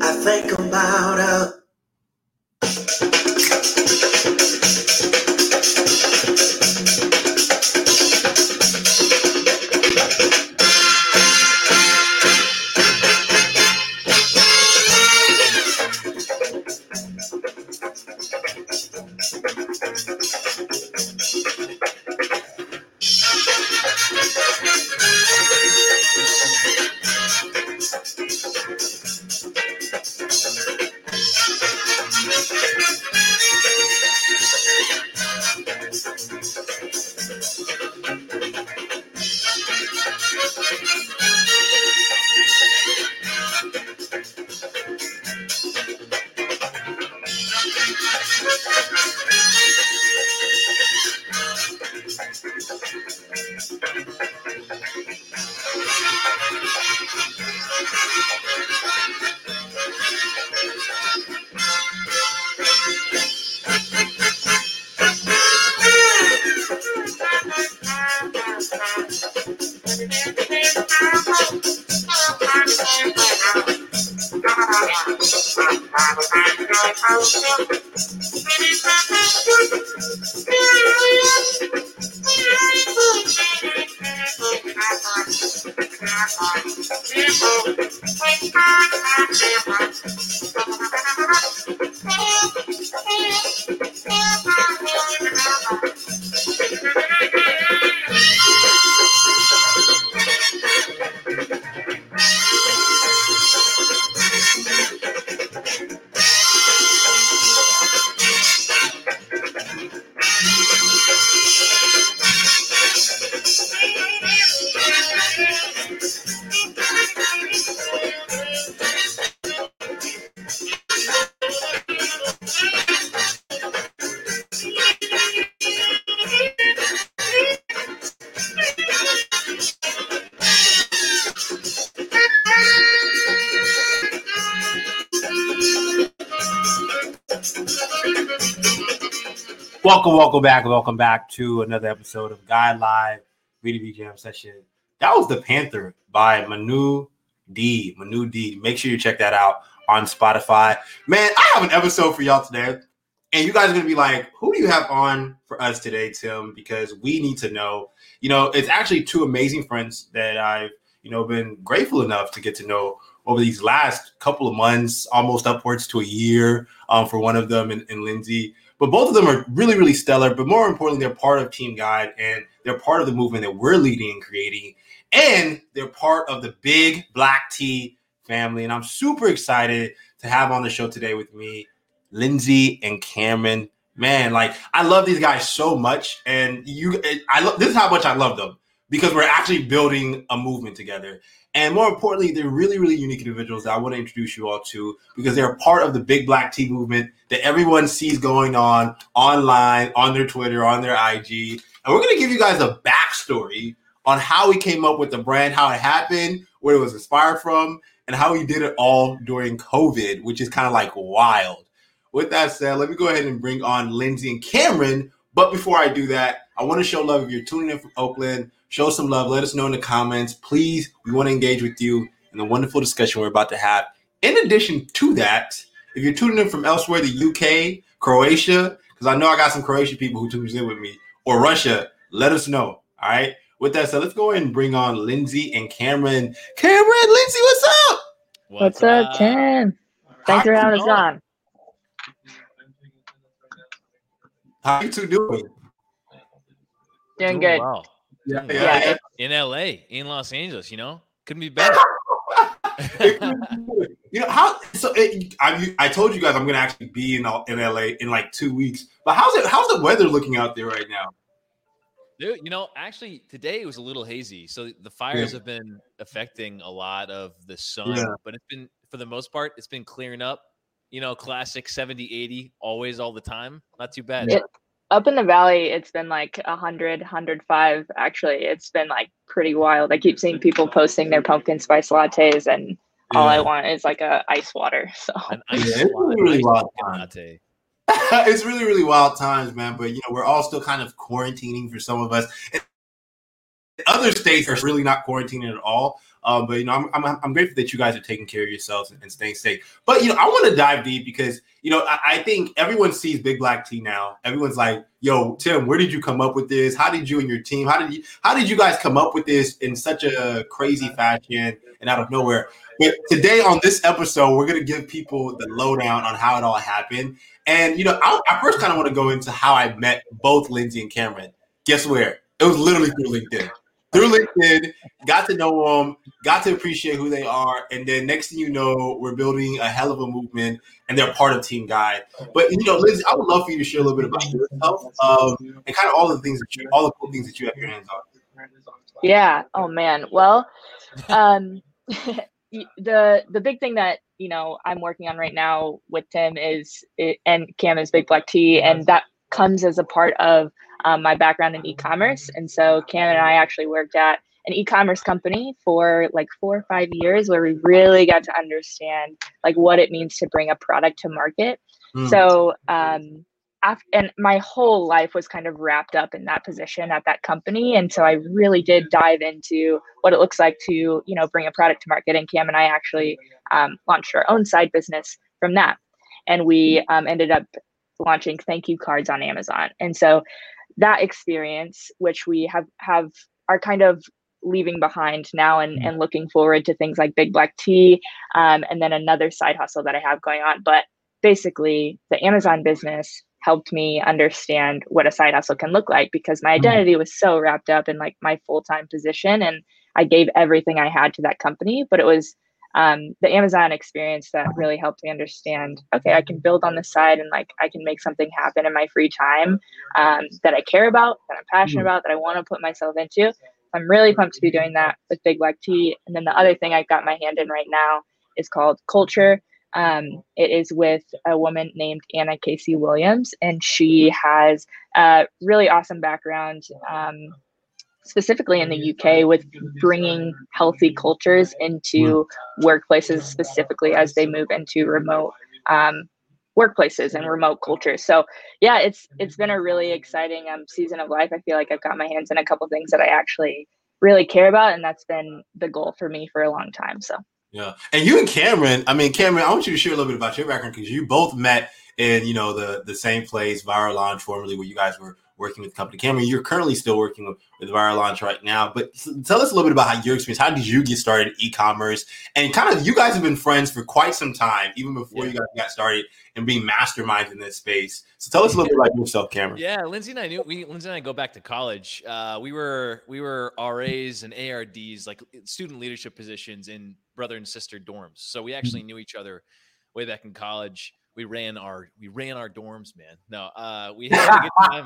I think about her. Welcome, welcome back, welcome back to another episode of Guide Live VDB Jam Session. That was the Panther by Manu D. Manu D. Make sure you check that out on Spotify. Man, I have an episode for y'all today, and you guys are gonna be like, "Who do you have on for us today, Tim?" Because we need to know. You know, it's actually two amazing friends that I've you know been grateful enough to get to know over these last couple of months, almost upwards to a year um, for one of them, and, and Lindsey. But both of them are really, really stellar. But more importantly, they're part of Team Guide and they're part of the movement that we're leading and creating. And they're part of the big black tea family. And I'm super excited to have on the show today with me, Lindsey and Cameron. Man, like I love these guys so much. And you I love this is how much I love them because we're actually building a movement together. And more importantly, they're really, really unique individuals that I want to introduce you all to because they're part of the big black tea movement that everyone sees going on online, on their Twitter, on their IG. And we're going to give you guys a backstory on how we came up with the brand, how it happened, where it was inspired from, and how we did it all during COVID, which is kind of like wild. With that said, let me go ahead and bring on Lindsey and Cameron. But before I do that, I want to show love if you're tuning in from Oakland show some love. Let us know in the comments. Please, we want to engage with you in the wonderful discussion we're about to have. In addition to that, if you're tuning in from elsewhere, the UK, Croatia, because I know I got some Croatian people who tunes in with me, or Russia, let us know. All right. With that said, let's go ahead and bring on Lindsey and Cameron. Cameron, Lindsey, what's up? What's, what's up, Cam? Thanks for having us on. How you two doing? Doing good. Well. Yeah, yeah, in LA, in Los Angeles, you know, couldn't be better. you know how? So it, I, I told you guys I'm gonna actually be in in LA in like two weeks. But how's it? How's the weather looking out there right now? Dude, you know, actually today it was a little hazy. So the fires yeah. have been affecting a lot of the sun, yeah. but it's been for the most part, it's been clearing up. You know, classic 70, 80, always all the time. Not too bad. Yeah up in the valley it's been like 100 105 actually. It's been like pretty wild. I keep seeing people posting their pumpkin spice lattes and yeah. all i want is like a ice water so. An ice yeah, it's really wild latte. it's really really wild times man but you know we're all still kind of quarantining for some of us other states are really not quarantining at all. Um, but you know, I'm, I'm, I'm grateful that you guys are taking care of yourselves and, and staying safe. But you know, I want to dive deep because you know I, I, think everyone sees Big Black Tea now. Everyone's like, "Yo, Tim, where did you come up with this? How did you and your team? How did you how did you guys come up with this in such a crazy fashion and out of nowhere?" But today on this episode, we're gonna give people the lowdown on how it all happened. And you know, I, I first kind of want to go into how I met both Lindsey and Cameron. Guess where? It was literally through LinkedIn through LinkedIn, got to know them, got to appreciate who they are, and then next thing you know, we're building a hell of a movement, and they're part of Team Guide. But you know, Liz, I would love for you to share a little bit about yourself um, and kind of all the things that you, all the cool things that you have your hands on. Yeah. Oh man. Well, um, the the big thing that you know I'm working on right now with Tim is and Cam is Big Black Tea, and that comes as a part of um, my background in e-commerce. And so Cam and I actually worked at an e-commerce company for like four or five years where we really got to understand like what it means to bring a product to market. Mm. So um, after, and my whole life was kind of wrapped up in that position at that company and so i really did dive into what it looks like to you know bring a product to market and cam and i actually um, launched our own side business from that and we um, ended up launching thank you cards on amazon. And so that experience, which we have have are kind of leaving behind now and, and looking forward to things like Big Black Tea, um, and then another side hustle that I have going on. But basically, the Amazon business helped me understand what a side hustle can look like because my identity was so wrapped up in like my full time position, and I gave everything I had to that company, but it was um, the Amazon experience that really helped me understand okay, I can build on the side and like I can make something happen in my free time um, that I care about, that I'm passionate mm-hmm. about, that I want to put myself into. I'm really pumped to be doing that with Big Black Tea. And then the other thing I've got my hand in right now is called Culture. Um, it is with a woman named Anna Casey Williams, and she has a really awesome background. Specifically in the UK with bringing healthy cultures into workplaces, specifically as they move into remote um, workplaces and remote cultures. So yeah, it's it's been a really exciting um, season of life. I feel like I've got my hands in a couple things that I actually really care about, and that's been the goal for me for a long time. So yeah, and you and Cameron, I mean, Cameron, I want you to share a little bit about your background because you both met in you know the the same place, Viral Launch, formerly where you guys were working with the company. Cameron, you're currently still working with, with Viral Launch right now, but tell us a little bit about how your experience. How did you get started in e-commerce? And kind of, you guys have been friends for quite some time, even before yeah. you guys got started and being masterminds in this space. So tell us a little bit about yourself, Cameron. Yeah, Lindsey and I knew we Lindsey and I go back to college. Uh, we were we were RAs and ARDs, like student leadership positions in brother and sister dorms. So we actually mm-hmm. knew each other way back in college we ran our we ran our dorms, man. No, uh, we had a good time.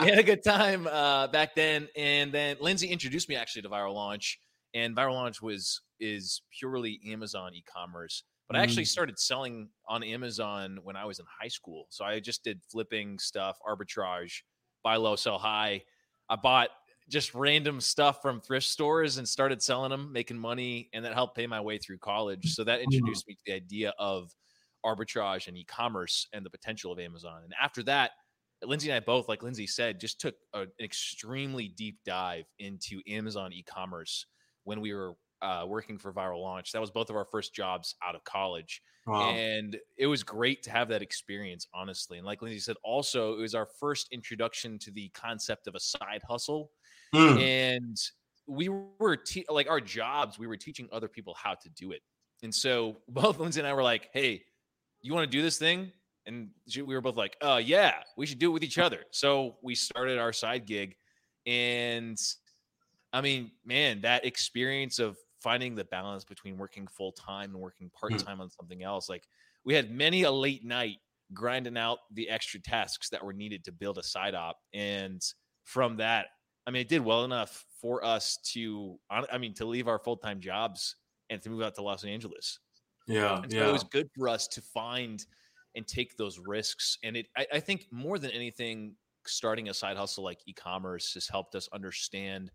we had a good time uh, back then, and then Lindsey introduced me actually to Viral Launch, and Viral Launch was is purely Amazon e-commerce. But mm. I actually mm. started selling on Amazon when I was in high school. So I just did flipping stuff, arbitrage, buy low, sell high. I bought just random stuff from thrift stores and started selling them, making money, and that helped pay my way through college. So that mm. introduced me to the idea of arbitrage and e-commerce and the potential of Amazon. And after that, Lindsey and I both, like Lindsey said, just took a, an extremely deep dive into Amazon e-commerce when we were uh, working for Viral Launch. That was both of our first jobs out of college, wow. and it was great to have that experience, honestly. And like Lindsey said, also it was our first introduction to the concept of a side hustle, mm. and we were te- like our jobs. We were teaching other people how to do it, and so both Lindsey and I were like, "Hey." You want to do this thing? And we were both like, uh, yeah, we should do it with each other. So we started our side gig. And I mean, man, that experience of finding the balance between working full time and working part time on something else, like we had many a late night grinding out the extra tasks that were needed to build a side op. And from that, I mean, it did well enough for us to, I mean, to leave our full time jobs and to move out to Los Angeles. Yeah, so yeah. It was good for us to find and take those risks. And it, I, I think, more than anything, starting a side hustle like e-commerce has helped us understand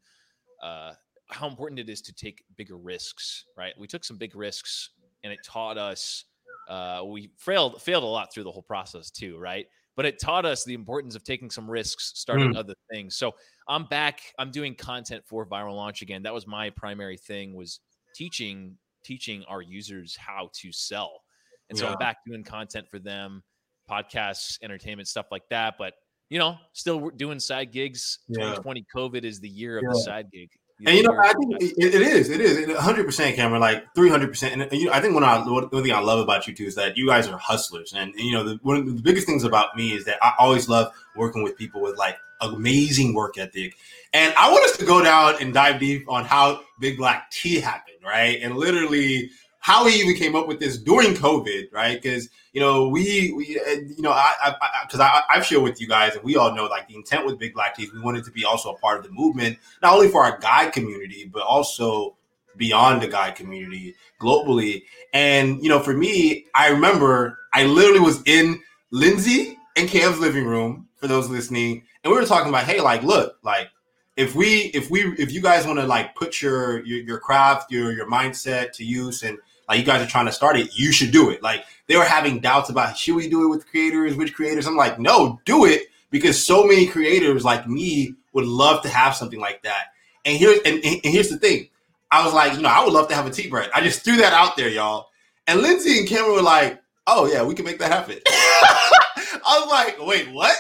uh, how important it is to take bigger risks. Right? We took some big risks, and it taught us. Uh, we failed failed a lot through the whole process too. Right? but it taught us the importance of taking some risks, starting mm. other things. So I'm back. I'm doing content for Viral Launch again. That was my primary thing was teaching teaching our users how to sell. And so. I'm back doing content for them, podcasts, entertainment, stuff like that. But you know, still doing side gigs. Yeah. 2020 COVID is the year of yeah. the side gig. And you know, I think it, it is, it is, 100 percent, Cameron, like 300 percent. And you know, I think what I one thing I love about you too is that you guys are hustlers, and, and you know, the, one of the biggest things about me is that I always love working with people with like amazing work ethic. And I want us to go down and dive deep on how Big Black Tea happened, right? And literally how he even came up with this during COVID, right? Because you know we we uh, you know I because I, I, have shared with you guys and we all know like the intent with Big Black Tea's we wanted to be also a part of the movement not only for our guide community but also beyond the guide community globally. And you know for me, I remember I literally was in Lindsey and Cam's living room for those listening, and we were talking about hey like look like if we if we if you guys want to like put your, your your craft your your mindset to use and like you guys are trying to start it, you should do it. Like they were having doubts about should we do it with creators, which creators? I'm like, no, do it because so many creators like me would love to have something like that. And here's and, and here's the thing. I was like, you know, I would love to have a tea brand. I just threw that out there, y'all. And Lindsey and Cameron were like, oh yeah, we can make that happen. I was like, wait, what?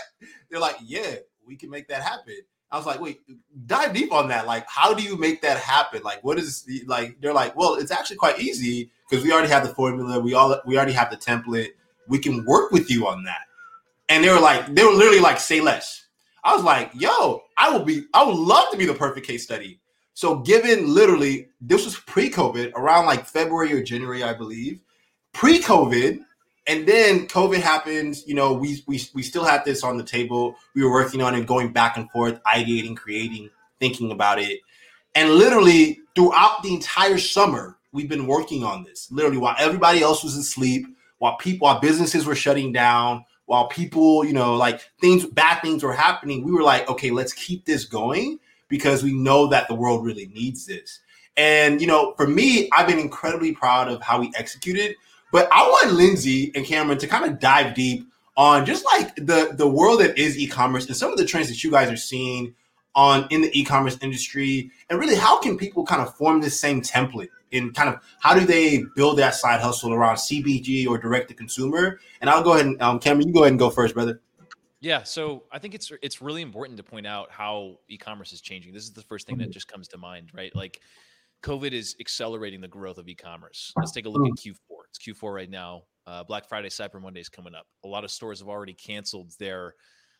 They're like, yeah, we can make that happen. I was like, wait, dive deep on that. Like, how do you make that happen? Like, what is the, like? They're like, well, it's actually quite easy because we already have the formula. We all we already have the template. We can work with you on that. And they were like, they were literally like, say less. I was like, yo, I will be, I would love to be the perfect case study. So, given literally, this was pre-COVID, around like February or January, I believe. Pre-COVID, and then COVID happens. You know, we we we still had this on the table. We were working on it, going back and forth, ideating, creating, thinking about it, and literally throughout the entire summer, we've been working on this. Literally, while everybody else was asleep, while people, while businesses were shutting down, while people, you know, like things, bad things were happening, we were like, okay, let's keep this going because we know that the world really needs this. And you know, for me, I've been incredibly proud of how we executed but I want Lindsey and Cameron to kind of dive deep on just like the the world that is e-commerce and some of the trends that you guys are seeing on in the e-commerce industry and really how can people kind of form this same template in kind of how do they build that side hustle around CBG or direct to consumer? And I'll go ahead and um, Cameron, you go ahead and go first, brother. Yeah, so I think it's it's really important to point out how e-commerce is changing. This is the first thing that just comes to mind, right? Like COVID is accelerating the growth of e-commerce. Let's take a look at Q4. It's Q4 right now. Uh, Black Friday, Cyber Monday is coming up. A lot of stores have already canceled their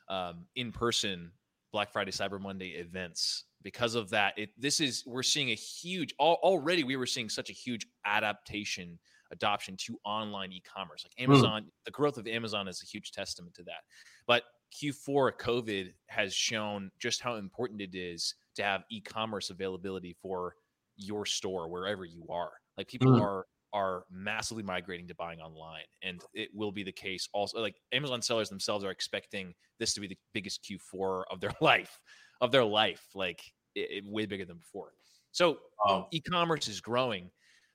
um, in-person Black Friday, Cyber Monday events because of that. It this is we're seeing a huge already. We were seeing such a huge adaptation adoption to online e-commerce. Like hmm. Amazon, mm. the growth of Amazon is a huge testament to that. But Q4 COVID has shown just how important it is to have e-commerce availability for your store wherever you are. Like people mm. are are massively migrating to buying online, and it will be the case. Also, like Amazon sellers themselves are expecting this to be the biggest Q4 of their life, of their life, like it, it, way bigger than before. So oh. e-commerce is growing,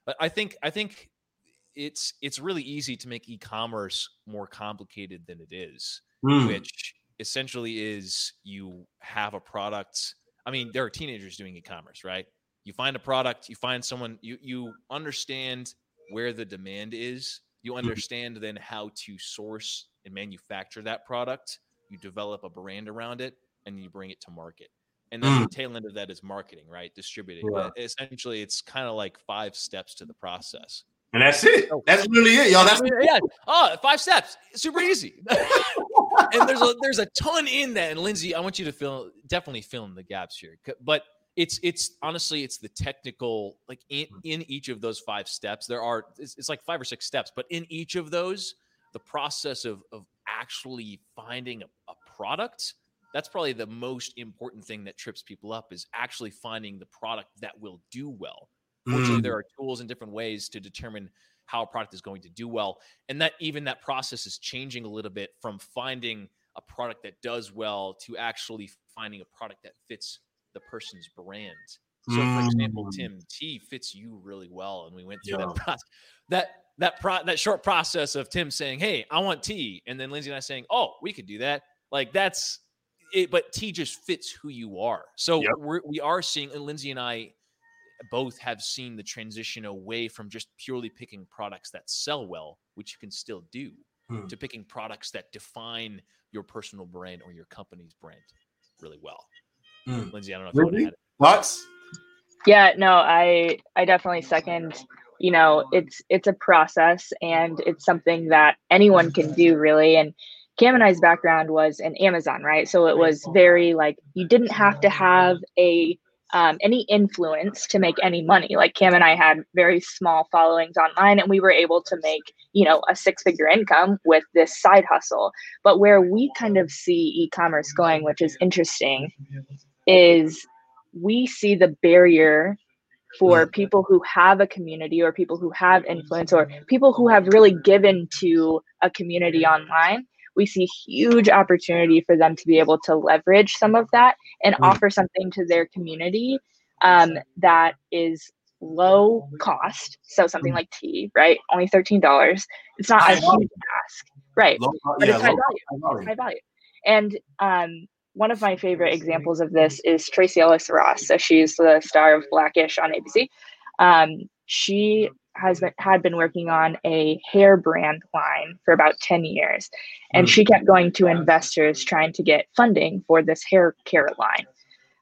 but I think I think it's it's really easy to make e-commerce more complicated than it is, mm. which essentially is you have a product. I mean, there are teenagers doing e-commerce, right? you find a product, you find someone, you you understand where the demand is, you mm-hmm. understand then how to source and manufacture that product, you develop a brand around it, and you bring it to market. And then mm. the tail end of that is marketing, right? Distributing. Yeah. Essentially, it's kind of like five steps to the process. And that's it. That's really it, y'all. That's yeah. Oh, five steps. Super easy. and there's a there's a ton in that. And Lindsey, I want you to fill definitely fill in the gaps here. But it's it's honestly it's the technical like in, hmm. in each of those five steps there are it's, it's, like five or six steps but in each of those the process of of actually finding a, a product that's probably the most important thing that trips people up is actually finding the product that will do well fortunately mm. there are tools and different ways to determine how a product is going to do well and that even that process is changing a little bit from finding a product that does well to actually finding a product that fits the person's brand. So, for example, mm. Tim tea fits you really well, and we went through yeah. that process. That that pro that short process of Tim saying, "Hey, I want tea," and then Lindsey and I saying, "Oh, we could do that." Like that's it, but tea just fits who you are. So Yep. we're, we are seeing, and Lindsey and I both have seen the transition away from just purely picking products that sell well, which you can still do, Hmm. to picking products that define your personal brand or your company's brand really well. Hmm. Lindsey, I don't know if you want to add. Thoughts? Yeah, no, I I definitely second. You know, it's it's a process and it's something that anyone can do really. And Cam and I's background was in Amazon, right? So it was very like you didn't have to have a um, any influence to make any money. Like Cam and I had very small followings online, and we were able to make you know a six figure income with this side hustle. But where we kind of see e-commerce going, which is interesting, is we see the barrier for people who have a community or people who have influence or people who have really given to a community online. We see huge opportunity for them to be able to leverage some of that and Mm. offer something to their community um, that is low cost. So something like tea right? Only $13 it's not High a huge ask. Right. Low, but yeah, it's high low- value. high value. high value. And um, one of my favorite examples of this is Tracee Ellis Ross. So she's the star of Blackish on ABC. Um, she has been, had been working on a hair brand line for about 10 years. And Mm. she kept going to investors trying to get funding for this hair care line.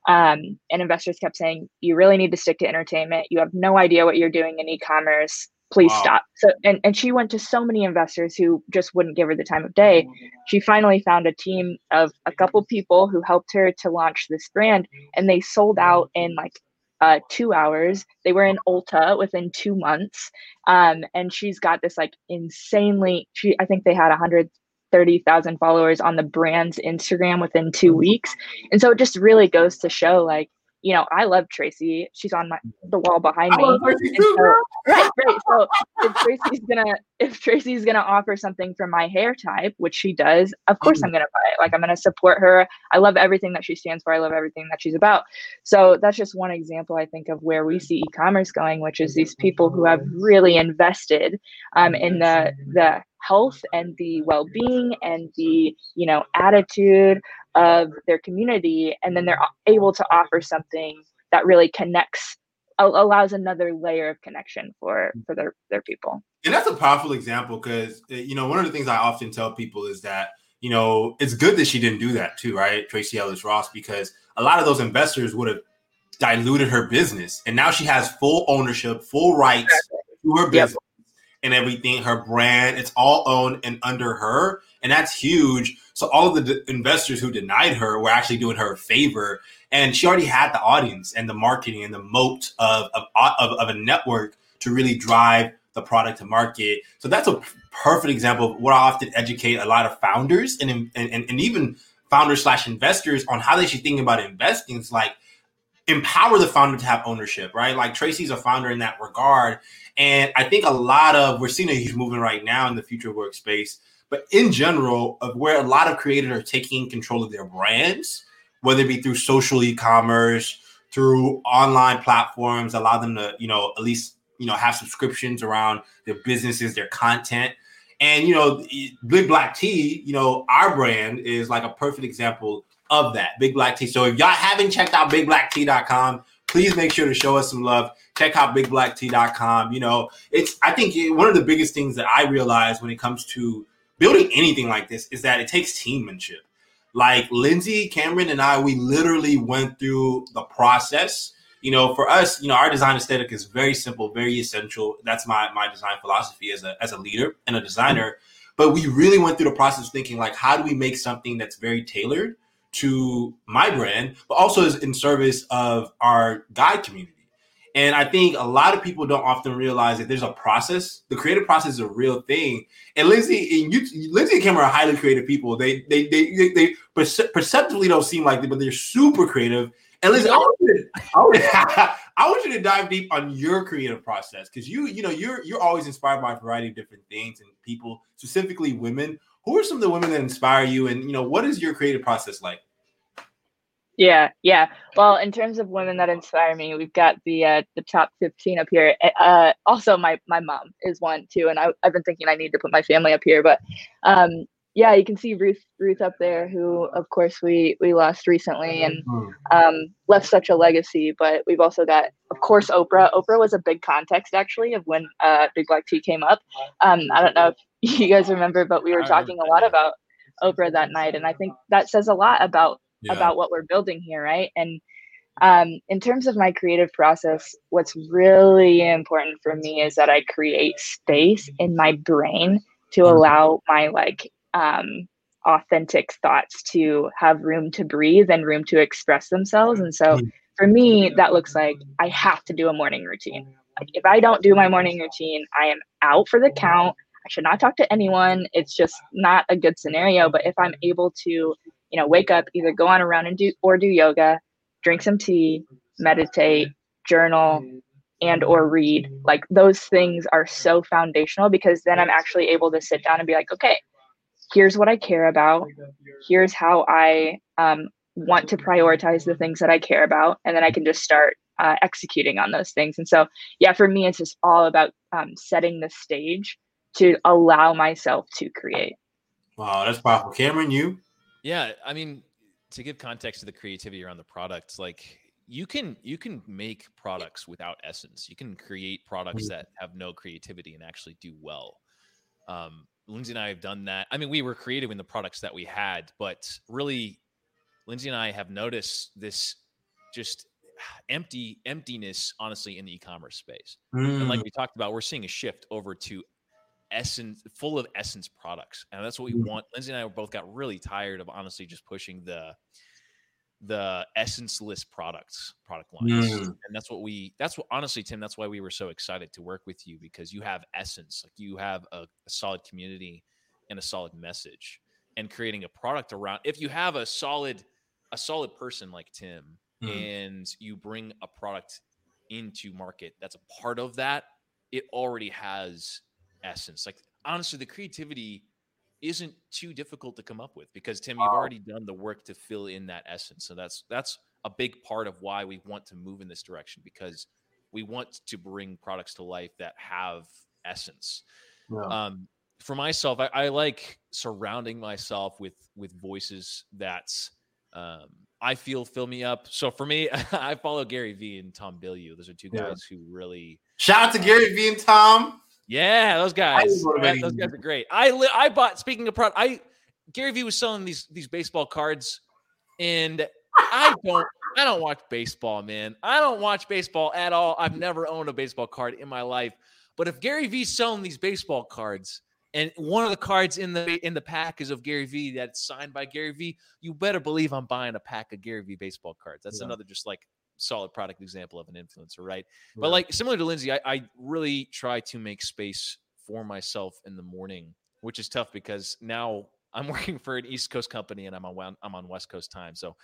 Um, and investors kept saying, you really need to stick to entertainment. You have no idea what you're doing in e-commerce. Please Wow. stop. So, and, and she went to so many investors who just wouldn't give her the time of day she finally found a team of a couple people who helped her to launch this brand and they sold out in like uh, two hours they were in ulta within two months um, and she's got this like insanely she i think they had 130000 followers on the brand's instagram within two weeks and so it just really goes to show like you know i love tracee. She's on my the wall behind me. love Tracee and too, so- right right. So if tracee's gonna if tracee's gonna offer something for my hair type which she does of course i'm gonna buy it. Like i'm gonna support her. I love everything that she stands for. I love everything that she's about. So that's just one example i think of where we see e-commerce going which is these people who have really invested um, in the the health and the well-being and the you know attitude of their community and then they're able to offer something that really connects allows another layer of connection for for their their people. And that's a powerful example because eh, you know one of the things I often tell people is that you know it's good that she didn't do that too, right? Tracee Ellis Ross, because a lot of those investors would have diluted her business, and now she has full ownership, full rights to her business and everything. Her brand, it's all owned and under her, and that's huge. So all of the d- investors who denied her were actually doing her a favor, and she already had the audience and the marketing and the moat of of, of, of a network to really drive the product to market. So that's a perfect example of what I often educate a lot of founders and and, and, and even founders slash investors on how they should think about investing. It's like empower the founder to have ownership, right? Like Tracee's a founder in that regard. And I think a lot of we're seeing a huge movement right now in the future workspace, but in general, of where a lot of creators are taking control of their brands, whether it be through social e-commerce, through online platforms, allow them to, you know, at least, you know, have subscriptions around their businesses, their content. And you know, Big Black Tea, you know, our brand is like a perfect example of that. Big Black Tea. So if y'all haven't checked out bigblacktea.com, please make sure to show us some love. Check out bigblacktea.com. You know, it's I think it- one of the biggest things that I realize when it comes to building anything like this is that it takes teammanship. Like Lindsey, Cameron, and I, we literally went through the process. You know, for us, you know, our design aesthetic is very simple, very essential. That's my my design philosophy as a as a leader and a designer. But we really went through the process thinking like, how do we make something that's very tailored to my brand, but also is in service of our guide community. And I think a lot of people don't often realize that there's a process. The creative process is a real thing. And Lindsey and you, Lindsey and Cameron are highly creative people. They they they they, they perce- perceptively don't seem like it, but they're super creative. And Lindsey, I want to, I want, I want you to dive deep on your creative process because you you know you're you're always inspired by a variety of different things and people, specifically women. Who are some of the women that inspire you? And you know what is your creative process like? Yeah, yeah. Well, in terms of women that inspire me, we've got the uh, the top fifteen up here. Uh, also, my my mom is one too, and I, I've been thinking I need to put my family up here. But um, yeah, you can see Ruth Ruth up there, who of course we we lost recently and Hmm. um, left such a legacy. But we've also got, of course, Oprah. Oprah was a big context actually of when uh, Big Black Tea came up. Um, I don't know if you guys remember, but we were talking a lot about Oprah that night, and I think that says a lot about Yeah. about what we're building here, right? And um, in terms of my creative process, what's really important for me is that I create space in my brain to Mhm. allow my like um, authentic thoughts to have room to breathe and room to express themselves. And so Mm. for me, that looks like I have to do a morning routine. Like if I don't do my morning routine, I am out for the count. I should not talk to anyone. It's just not a good scenario. But if I'm able to, you know, wake up, either go on a run and do or do yoga, drink some tea, meditate, journal, and or read, like those things are so foundational because then I'm actually able to sit down and be like, okay, here's what I care about. Here's how I um, want to prioritize the things that I care about, and then I can just start uh, executing on those things. And so, yeah, for me, it's just all about um, setting the stage to allow myself to create. Wow, that's powerful. Cameron, you? Yeah, I mean, to give context to the creativity around the products, like you can you can make products without essence. You can create products Mhm. that have no creativity and actually do well. Um, Lindsey and I have done that. I mean, we were creative in the products that we had, but really, Lindsey and I have noticed this just empty emptiness, honestly, in the e-commerce space. And Mm. like we talked about, we're seeing a shift over to essence, full of essence products, and that's what we Mm. want. Lindsey and I both got really tired of honestly just pushing the the essenceless products product lines Mm. and that's what we that's what honestly tim that's why we were so excited to work with you because you have essence like you have a, a solid community and a solid message and creating a product around if you have a solid a solid person like tim Mm. and you bring a product into market that's a part of that it already has essence like honestly the creativity isn't too difficult to come up with because tim you've already done the work to fill in that essence so that's that's a big part of why we want to move in this direction because we want to bring products to life that have essence Yeah. um, for myself I, I like surrounding myself with with voices that um, i feel fill me up so for me i follow gary vee and tom Bilyeu. those are two Yeah. guys who really Shout out to Gary Vee and Tom. Yeah, those guys. Yeah, those guys are great. I li- I bought. Speaking of product, I Gary Vee was selling these these baseball cards, and I don't I don't watch baseball, man. I don't watch baseball at all. I've never owned a baseball card in my life. But if Gary Vee's selling these baseball cards, and one of the cards in the in the pack is of Gary Vee that's signed by Gary Vee, you better believe I'm buying a pack of Gary Vee baseball cards. That's Yeah. another just like solid product example of an influencer, right? But like similar to Lindsey, I, I really try to make space for myself in the morning, which is tough because now I'm working for an East Coast company and I'm on I'm on West Coast time, so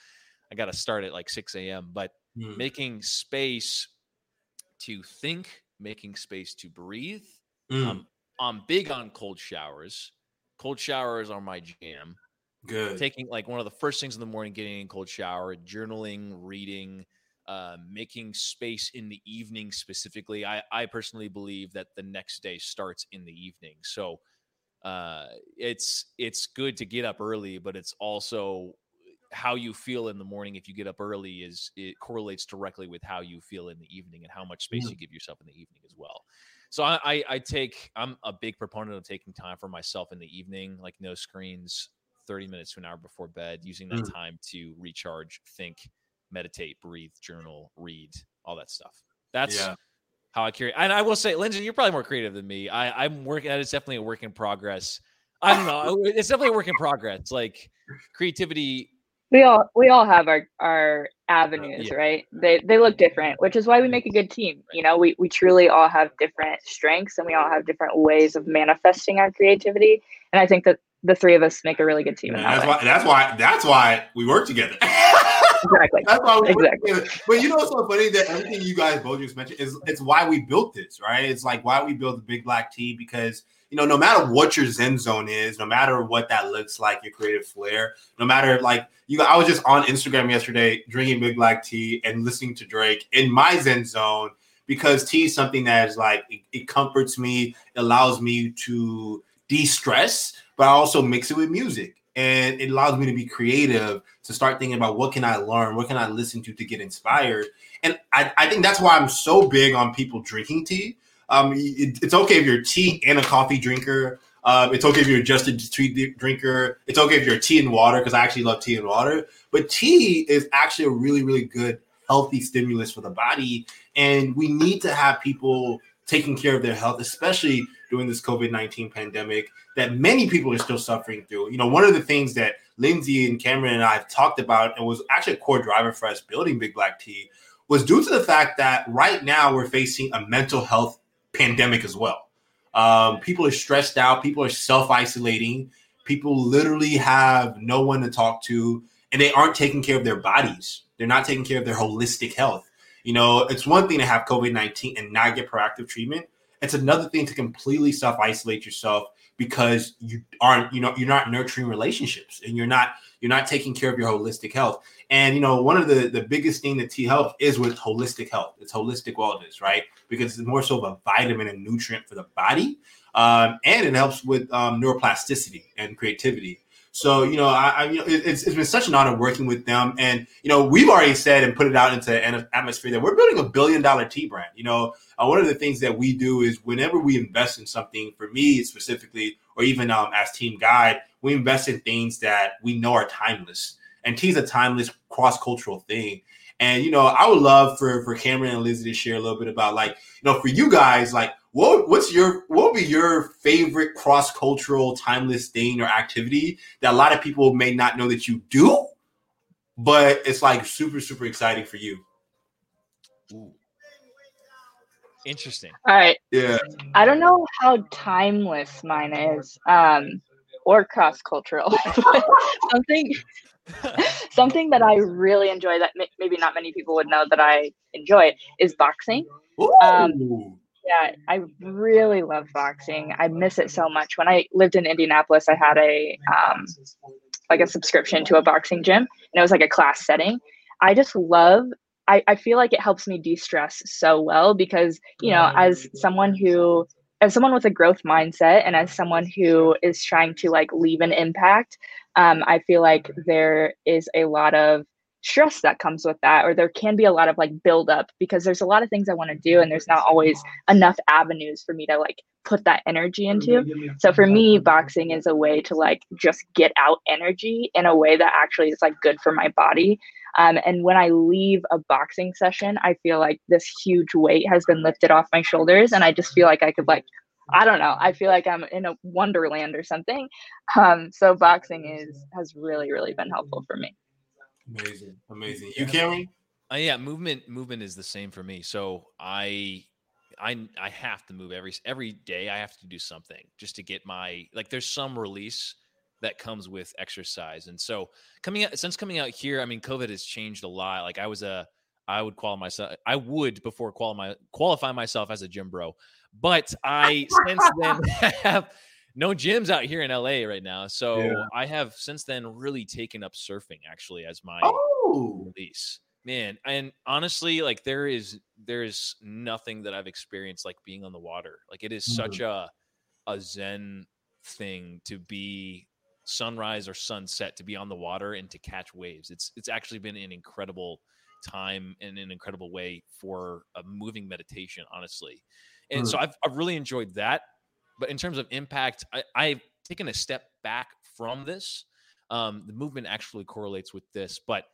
I got to start at like 6 a.m. But Mm. making space to think, making space to breathe. Mm. I'm I'm big on cold showers. Cold showers are my jam Good. taking like one of the first things in the morning, getting in cold shower, journaling, reading, uh, making space in the evening specifically. I, I personally believe that the next day starts in the evening. So uh, it's it's good to get up early, but it's also how you feel in the morning if you get up early is it correlates directly with how you feel in the evening and how much space Mm. you give yourself in the evening as well. So I, I, I take I'm a big proponent of taking time for myself in the evening, like no screens, 30 minutes to an hour before bed, using that Mm. time to recharge, think, meditate, breathe, journal, read, all that stuff. That's Yeah. how I carry. And I will say, Lindsey, you're probably more creative than me. I, I'm working. That is definitely a work in progress. I don't know. It's definitely a work in progress. Like creativity. We all we all have our our avenues, Yeah. right? They they look different, which is why we make a good team. You know, we we truly all have different strengths and we all have different ways of manifesting our creativity. And I think that the three of us make a really good team. in Yeah, that that's way. why. That's why. That's why we work together. Exactly. That's why Exactly. But you know what's so funny that everything you guys both just mentioned is it's why we built this, right? It's like why we built the Big Black Tea because you know, no matter what your Zen zone is, no matter what that looks like, your creative flair, no matter like you, I was just on Instagram yesterday drinking big black tea and listening to Drake in my Zen zone because tea is something that is like it, it comforts me, it allows me to de-stress, but I also mix it with music and it allows me to be creative to start thinking about what can i learn what can i listen to to get inspired. And i, I think that's why i'm so big on people drinking tea. Um, it, it's okay if you're a tea and a coffee drinker. Um, it's okay if you're just a tea drinker. It's okay if you're tea and water because i actually love tea and water. But tea is actually a really really good healthy stimulus for the body. And we need to have people taking care of their health especially during this covid-19 pandemic that many people are still suffering through. You know, one of the things that Lindsey and Cameron and I have talked about and was actually a core driver for us building Big Black Tea was due to the fact that right now we're facing a mental health pandemic as well. Um, people are stressed out, people are self isolating, people literally have no one to talk to, and they aren't taking care of their bodies. They're not taking care of their holistic health. You know, it's one thing to have COVID 19 and not get proactive treatment. It's another thing to completely self isolate yourself because you aren't you know you're not nurturing relationships and you're not you're not taking care of your holistic health. And you know one of the the biggest thing that T Health is with holistic health it's holistic wellness right? Because it's more so of a vitamin and nutrient for the body um, and it helps with um, neuroplasticity and creativity so you know, I, I you know, it, it's, it's been such an honor working with them, and you know, we've already said and put it out into an atmosphere that we're building a billion dollar tea brand. You know, uh, one of the things that we do is whenever we invest in something, for me specifically, or even um, as Team Guide, we invest in things that we know are timeless. And tea is a timeless cross cultural thing. And you know, I would love for for Cameron and Lizzie to share a little bit about like, you know, for you guys, like what what's your what would be your favorite cross cultural timeless thing or activity that a lot of people may not know that you do, but it's like super super exciting for you. Ooh. Interesting. All right. Yeah. I don't know how timeless mine is, um, or cross cultural. something something that I really enjoy that maybe not many people would know that I enjoy is boxing. Um, yeah, I really love boxing. I miss it so much. When I lived in Indianapolis, I had a um, like a subscription to a boxing gym, and it was like a class setting. I just love. I, I feel like it helps me de-stress so well because you know, as someone who, as someone with a growth mindset, and as someone who is trying to like leave an impact, um, I feel like there is a lot of stress that comes with that or there can be a lot of like build up because there's a lot of things i want to do and there's not always enough avenues for me to like put that energy into so for me boxing is a way to like just get out energy in a way that actually is like good for my body um, and when i leave a boxing session i feel like this huge weight has been lifted off my shoulders and i just feel like i could like I don't know. I feel like I'm in a wonderland or something. Um, so boxing is has really, really been helpful for me. Amazing, amazing. You, Cameron? Uh, yeah, movement movement is the same for me. So I I I have to move every every day. I have to do something just to get my like. There's some release that comes with exercise, and so coming out since coming out here, I mean, COVID has changed a lot. Like I was a I would qualify myself. I would before qualify qualify myself as a gym bro, but I since then have no gyms out here in LA right now. So yeah. I have since then really taken up surfing actually as my oh. release. Man, and honestly, like there is there is nothing that I've experienced like being on the water. Like it is mm-hmm. such a a zen thing to be sunrise or sunset to be on the water and to catch waves. It's it's actually been an incredible time and an incredible way for a moving meditation, honestly. And mm. so I've I've really enjoyed that. But in terms of impact, I, I've taken a step back from this. Um, the movement actually correlates with this, but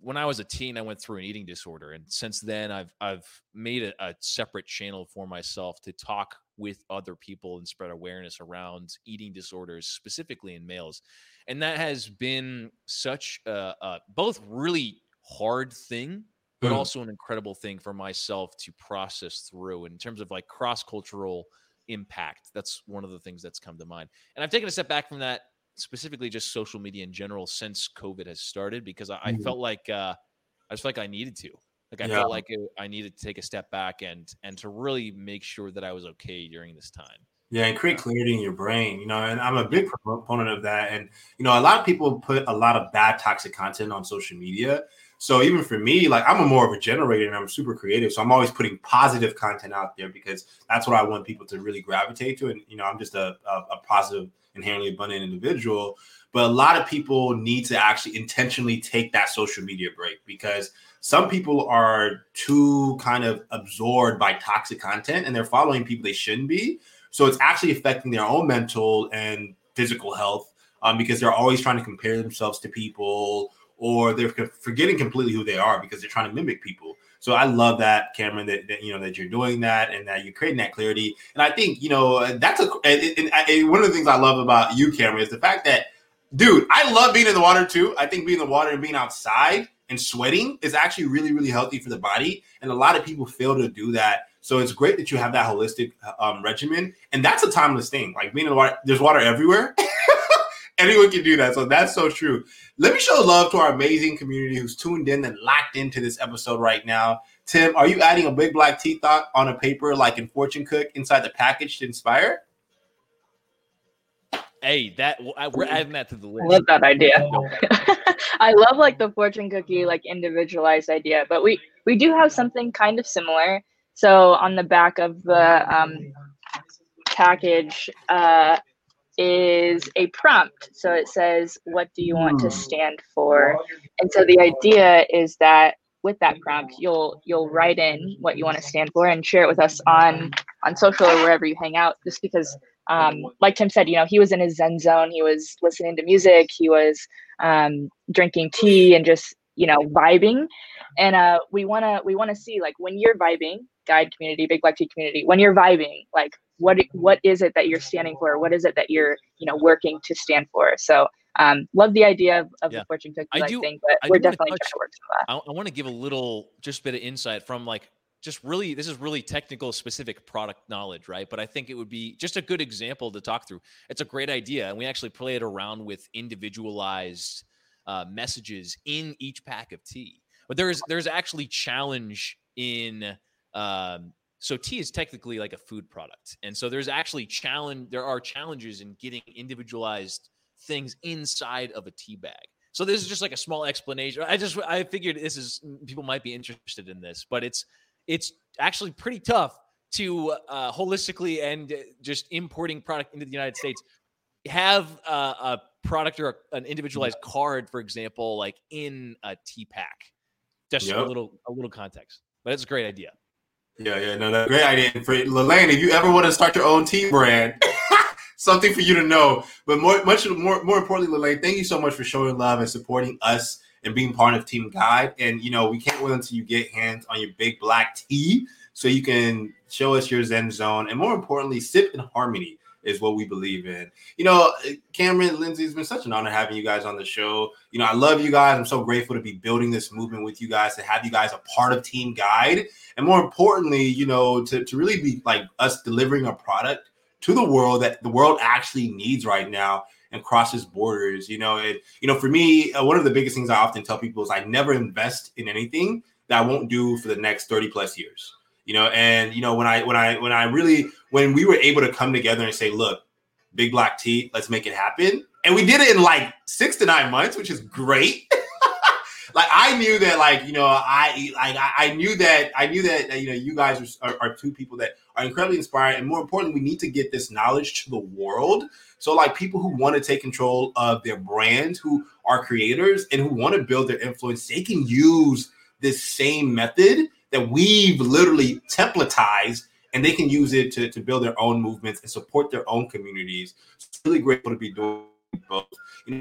when I was a teen, I went through an eating disorder, and since then, I've I've made a, a, separate channel for myself to talk with other people and spread awareness around eating disorders, specifically in males, and that has been such a, a both really hard thing, but mm. also an incredible thing for myself to process through in terms of like cross cultural impact. That's one of the things that's come to mind. And I've taken a step back from that, specifically just social media in general, since COVID has started, because I, mm-hmm. I felt like uh, I just felt like I needed to. Like I yeah. felt like I needed to take a step back and and to really make sure that I was okay during this time. Yeah, and create clarity in your brain, you know, and I'm a big proponent of that. And, you know, a lot of people put a lot of bad toxic content on social media. So even for me, like I'm a more of a generator and I'm super creative. So I'm always putting positive content out there because that's what I want people to really gravitate to. And, you know, I'm just a, a, a positive, inherently abundant individual. But a lot of people need to actually intentionally take that social media break because some people are too kind of absorbed by toxic content and they're following people they shouldn't be. So it's actually affecting their own mental and physical health um, because they're always trying to compare themselves to people or they're forgetting completely who they are because they're trying to mimic people. So I love that, Cameron, that, that, you know that you're doing that and that you're creating that clarity. And I think you know that's a and, and, and one of the things I love about you, Cameron, is the fact that, dude, I love being in the water too. I think being in the water and being outside and sweating is actually really really healthy for the body, and a lot of people fail to do that so it's great that you have that holistic um, regimen, and that's a timeless thing. Like being in the water, there's water everywhere. Anyone can do that. So that's so true. Let me show love to our amazing community who's tuned in and locked into this episode right now. Tim, are you adding a big black tea thought on a paper like in Fortune Cook inside the package to inspire? Hey, that we're adding that to the list. I love that idea. I love like the fortune cookie, like individualized idea. But we we do have something kind of similar. So on the back of the um, package uh, is a prompt. So it says, "What do you want to hmm. stand for?" And so the idea is that with that prompt, you'll you'll write in what you want to stand for and share it with us on on social or wherever you hang out. Just because, um, like Tim said, you know, he was in his zen zone. He was listening to music. He was um, drinking tea and just you know vibing. And uh, we wanna we wanna see like when you're vibing, guide community, big black tea community, when you're vibing, like what what is it that you're standing for? What is it that you're you know working to stand for? So um, love the idea of, of yeah. the fortune cookies, I, do, I think, but I we're definitely touch, trying to work of that. I, I want to give a little just bit of insight from like just really this is really technical specific product knowledge right but i think it would be just a good example to talk through it's a great idea and we actually play it around with individualized uh, messages in each pack of tea but there's there's actually challenge in um, so tea is technically like a food product, and so there's actually challenge. There are challenges in getting individualized things inside of a tea bag. So this is just like a small explanation. I just I figured this is people might be interested in this, but it's it's actually pretty tough to uh, holistically and just importing product into the United States have uh, a product or an individualized card, for example, like in a tea pack. Just yep. a little a little context, but it's a great idea. Yeah, yeah, no, no, great idea. For Lelaine, if you ever want to start your own tea brand, something for you to know. But more, much more, more importantly, Lelaine, thank you so much for showing love and supporting us and being part of Team Guide. And you know, we can't wait until you get hands on your big black tea so you can show us your Zen zone and more importantly, sip in harmony is what we believe in. You know, Cameron, Lindsey, it's been such an honor having you guys on the show. You know, I love you guys. I'm so grateful to be building this movement with you guys, to have you guys a part of Team Guide. And more importantly, you know, to, to really be like us delivering a product to the world that the world actually needs right now and crosses borders. You know, it, you know, for me, uh, one of the biggest things I often tell people is I never invest in anything that I won't do for the next 30 plus years you know and you know when i when i when i really when we were able to come together and say look big black tea let's make it happen. And we did it in like six to nine months which is great. Like i knew that like you know i like i knew that i knew that you know you guys are, are, two people that are incredibly inspiring. And more importantly we need to get this knowledge to the world. So like people who want to take control of their brand who are creators and who want to build their influence they can use this same method that we've literally templatized and they can use it to, to build their own movements and support their own communities. It's really grateful to be doing both.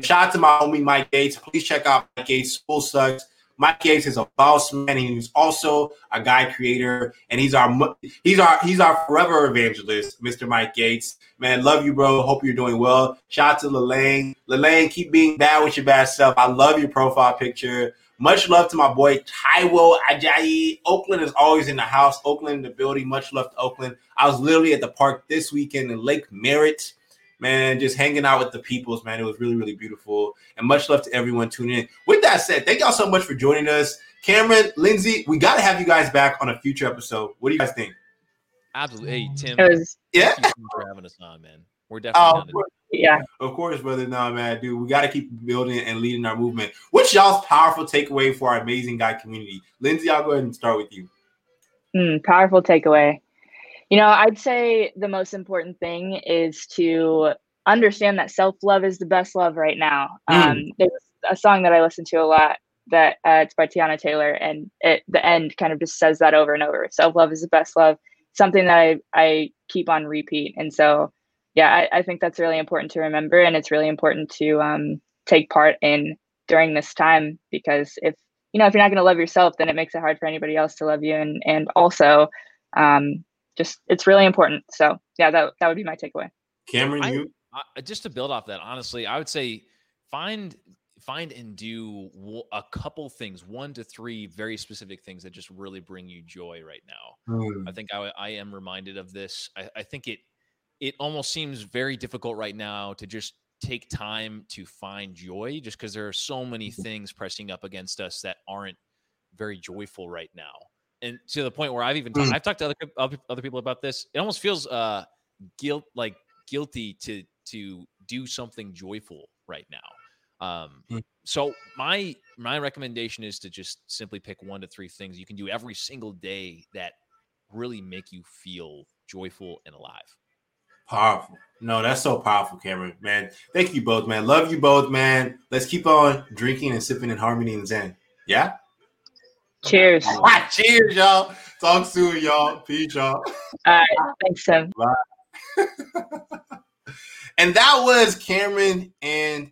Shout out to my homie Mike Gates. Please check out Mike Gates School Sucks. Mike Gates is a boss man. He's also a guide creator, and he's our he's our he's our forever evangelist, Mr. Mike Gates. Man, love you, bro. Hope you're doing well. Shout out to Lelaine. Lelaine, keep being bad with your bad self. I love your profile picture. Much love to my boy Taiwo Ajayi. Oakland is always in the house. Oakland in the building. Much love to Oakland. I was literally at the park this weekend in Lake Merritt. Man, just hanging out with the peoples, man. It was really, really beautiful. And much love to everyone tuning in. With that said, thank y'all so much for joining us. Cameron, Lindsey, we got to have you guys back on a future episode. What do you guys think? Absolutely. Hey, Tim. Was Yeah. Thank you for having us on, man. We're definitely Oh, down of course, yeah. of course, brother. No, man, dude, we got to keep building and leading our movement. What's y'all's powerful takeaway for our amazing guide community? Lindsey, I'll go ahead and start with you. Mm, powerful takeaway. You know, I'd say the most important thing is to understand that self love is the best love right now. Mm. Um, there's a song that I listen to a lot that uh, it's by Teyana Taylor, and it the end kind of just says that over and over. Self love is the best love. Something that I I keep on repeat, and so yeah, I, I think that's really important to remember, and it's really important to um, take part in during this time because if you know if you're not going to love yourself, then it makes it hard for anybody else to love you, and and also um, just it's really important. So yeah, that that would be my takeaway. Cameron, I- you. I, just to build off that, honestly, I would say find find and do a couple things, one to three very specific things that just really bring you joy right now. Mm. I think I, I am reminded of this. I, I think it it almost seems very difficult right now to just take time to find joy, just because there are so many things pressing up against us that aren't very joyful right now. And to the point where I've even Mm. I've talked to other other people about this. It almost feels uh guilt like guilty to to do something joyful right now. Um, Mm. so my my recommendation is to just simply pick one to three things you can do every single day that really make you feel joyful and alive. Powerful. No, that's so powerful, Cameron. Man, thank you both, man. Love you both, man. Let's keep on drinking and sipping in harmony and zen. Yeah? Cheers. Right, cheers, y'all. Talk soon, y'all. Peace, y'all. All right, thanks, Tim. And that was Cameron and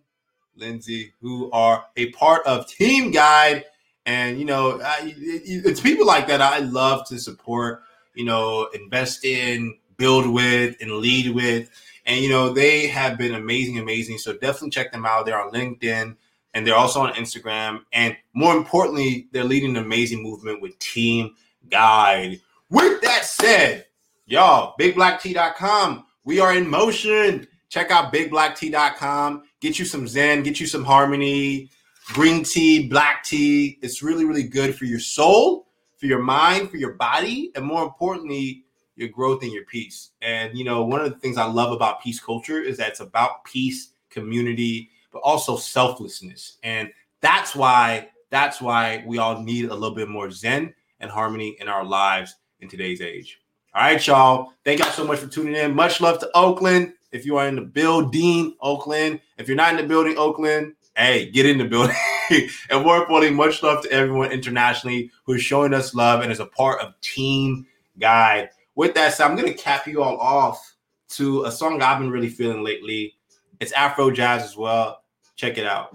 Lindsey, who are a part of Team Guide. And, you know, I, it- it's people like that I love to support, you know, invest in, build with, and lead with. And, you know, they have been amazing, amazing. So definitely check them out. They're on LinkedIn and they're also on Instagram. And more importantly, they're leading an amazing movement with Team Guide. With that said, y'all, bigblacktea.com. We are in motion. Check out bigblacktea.com. Get you some Zen, get you some harmony, green tea, black tea. It's really, really good for your soul, for your mind, for your body, and more importantly, your growth and your peace. And you know, one of the things I love about peace culture is that it's about peace, community, but also selflessness. And that's why that's why we all need a little bit more zen and harmony in our lives in today's age. All right, y'all. Thank y'all so much for tuning in. Much love to Oakland. If you are in the building, Oakland. If you're not in the building, Oakland, hey, get in the building. and more importantly, much love to everyone internationally who is showing us love and is a part of Team Guide with that said, I'm gonna cap you all off to a song I've been really feeling lately. It's Afro Jazz as well. Check it out.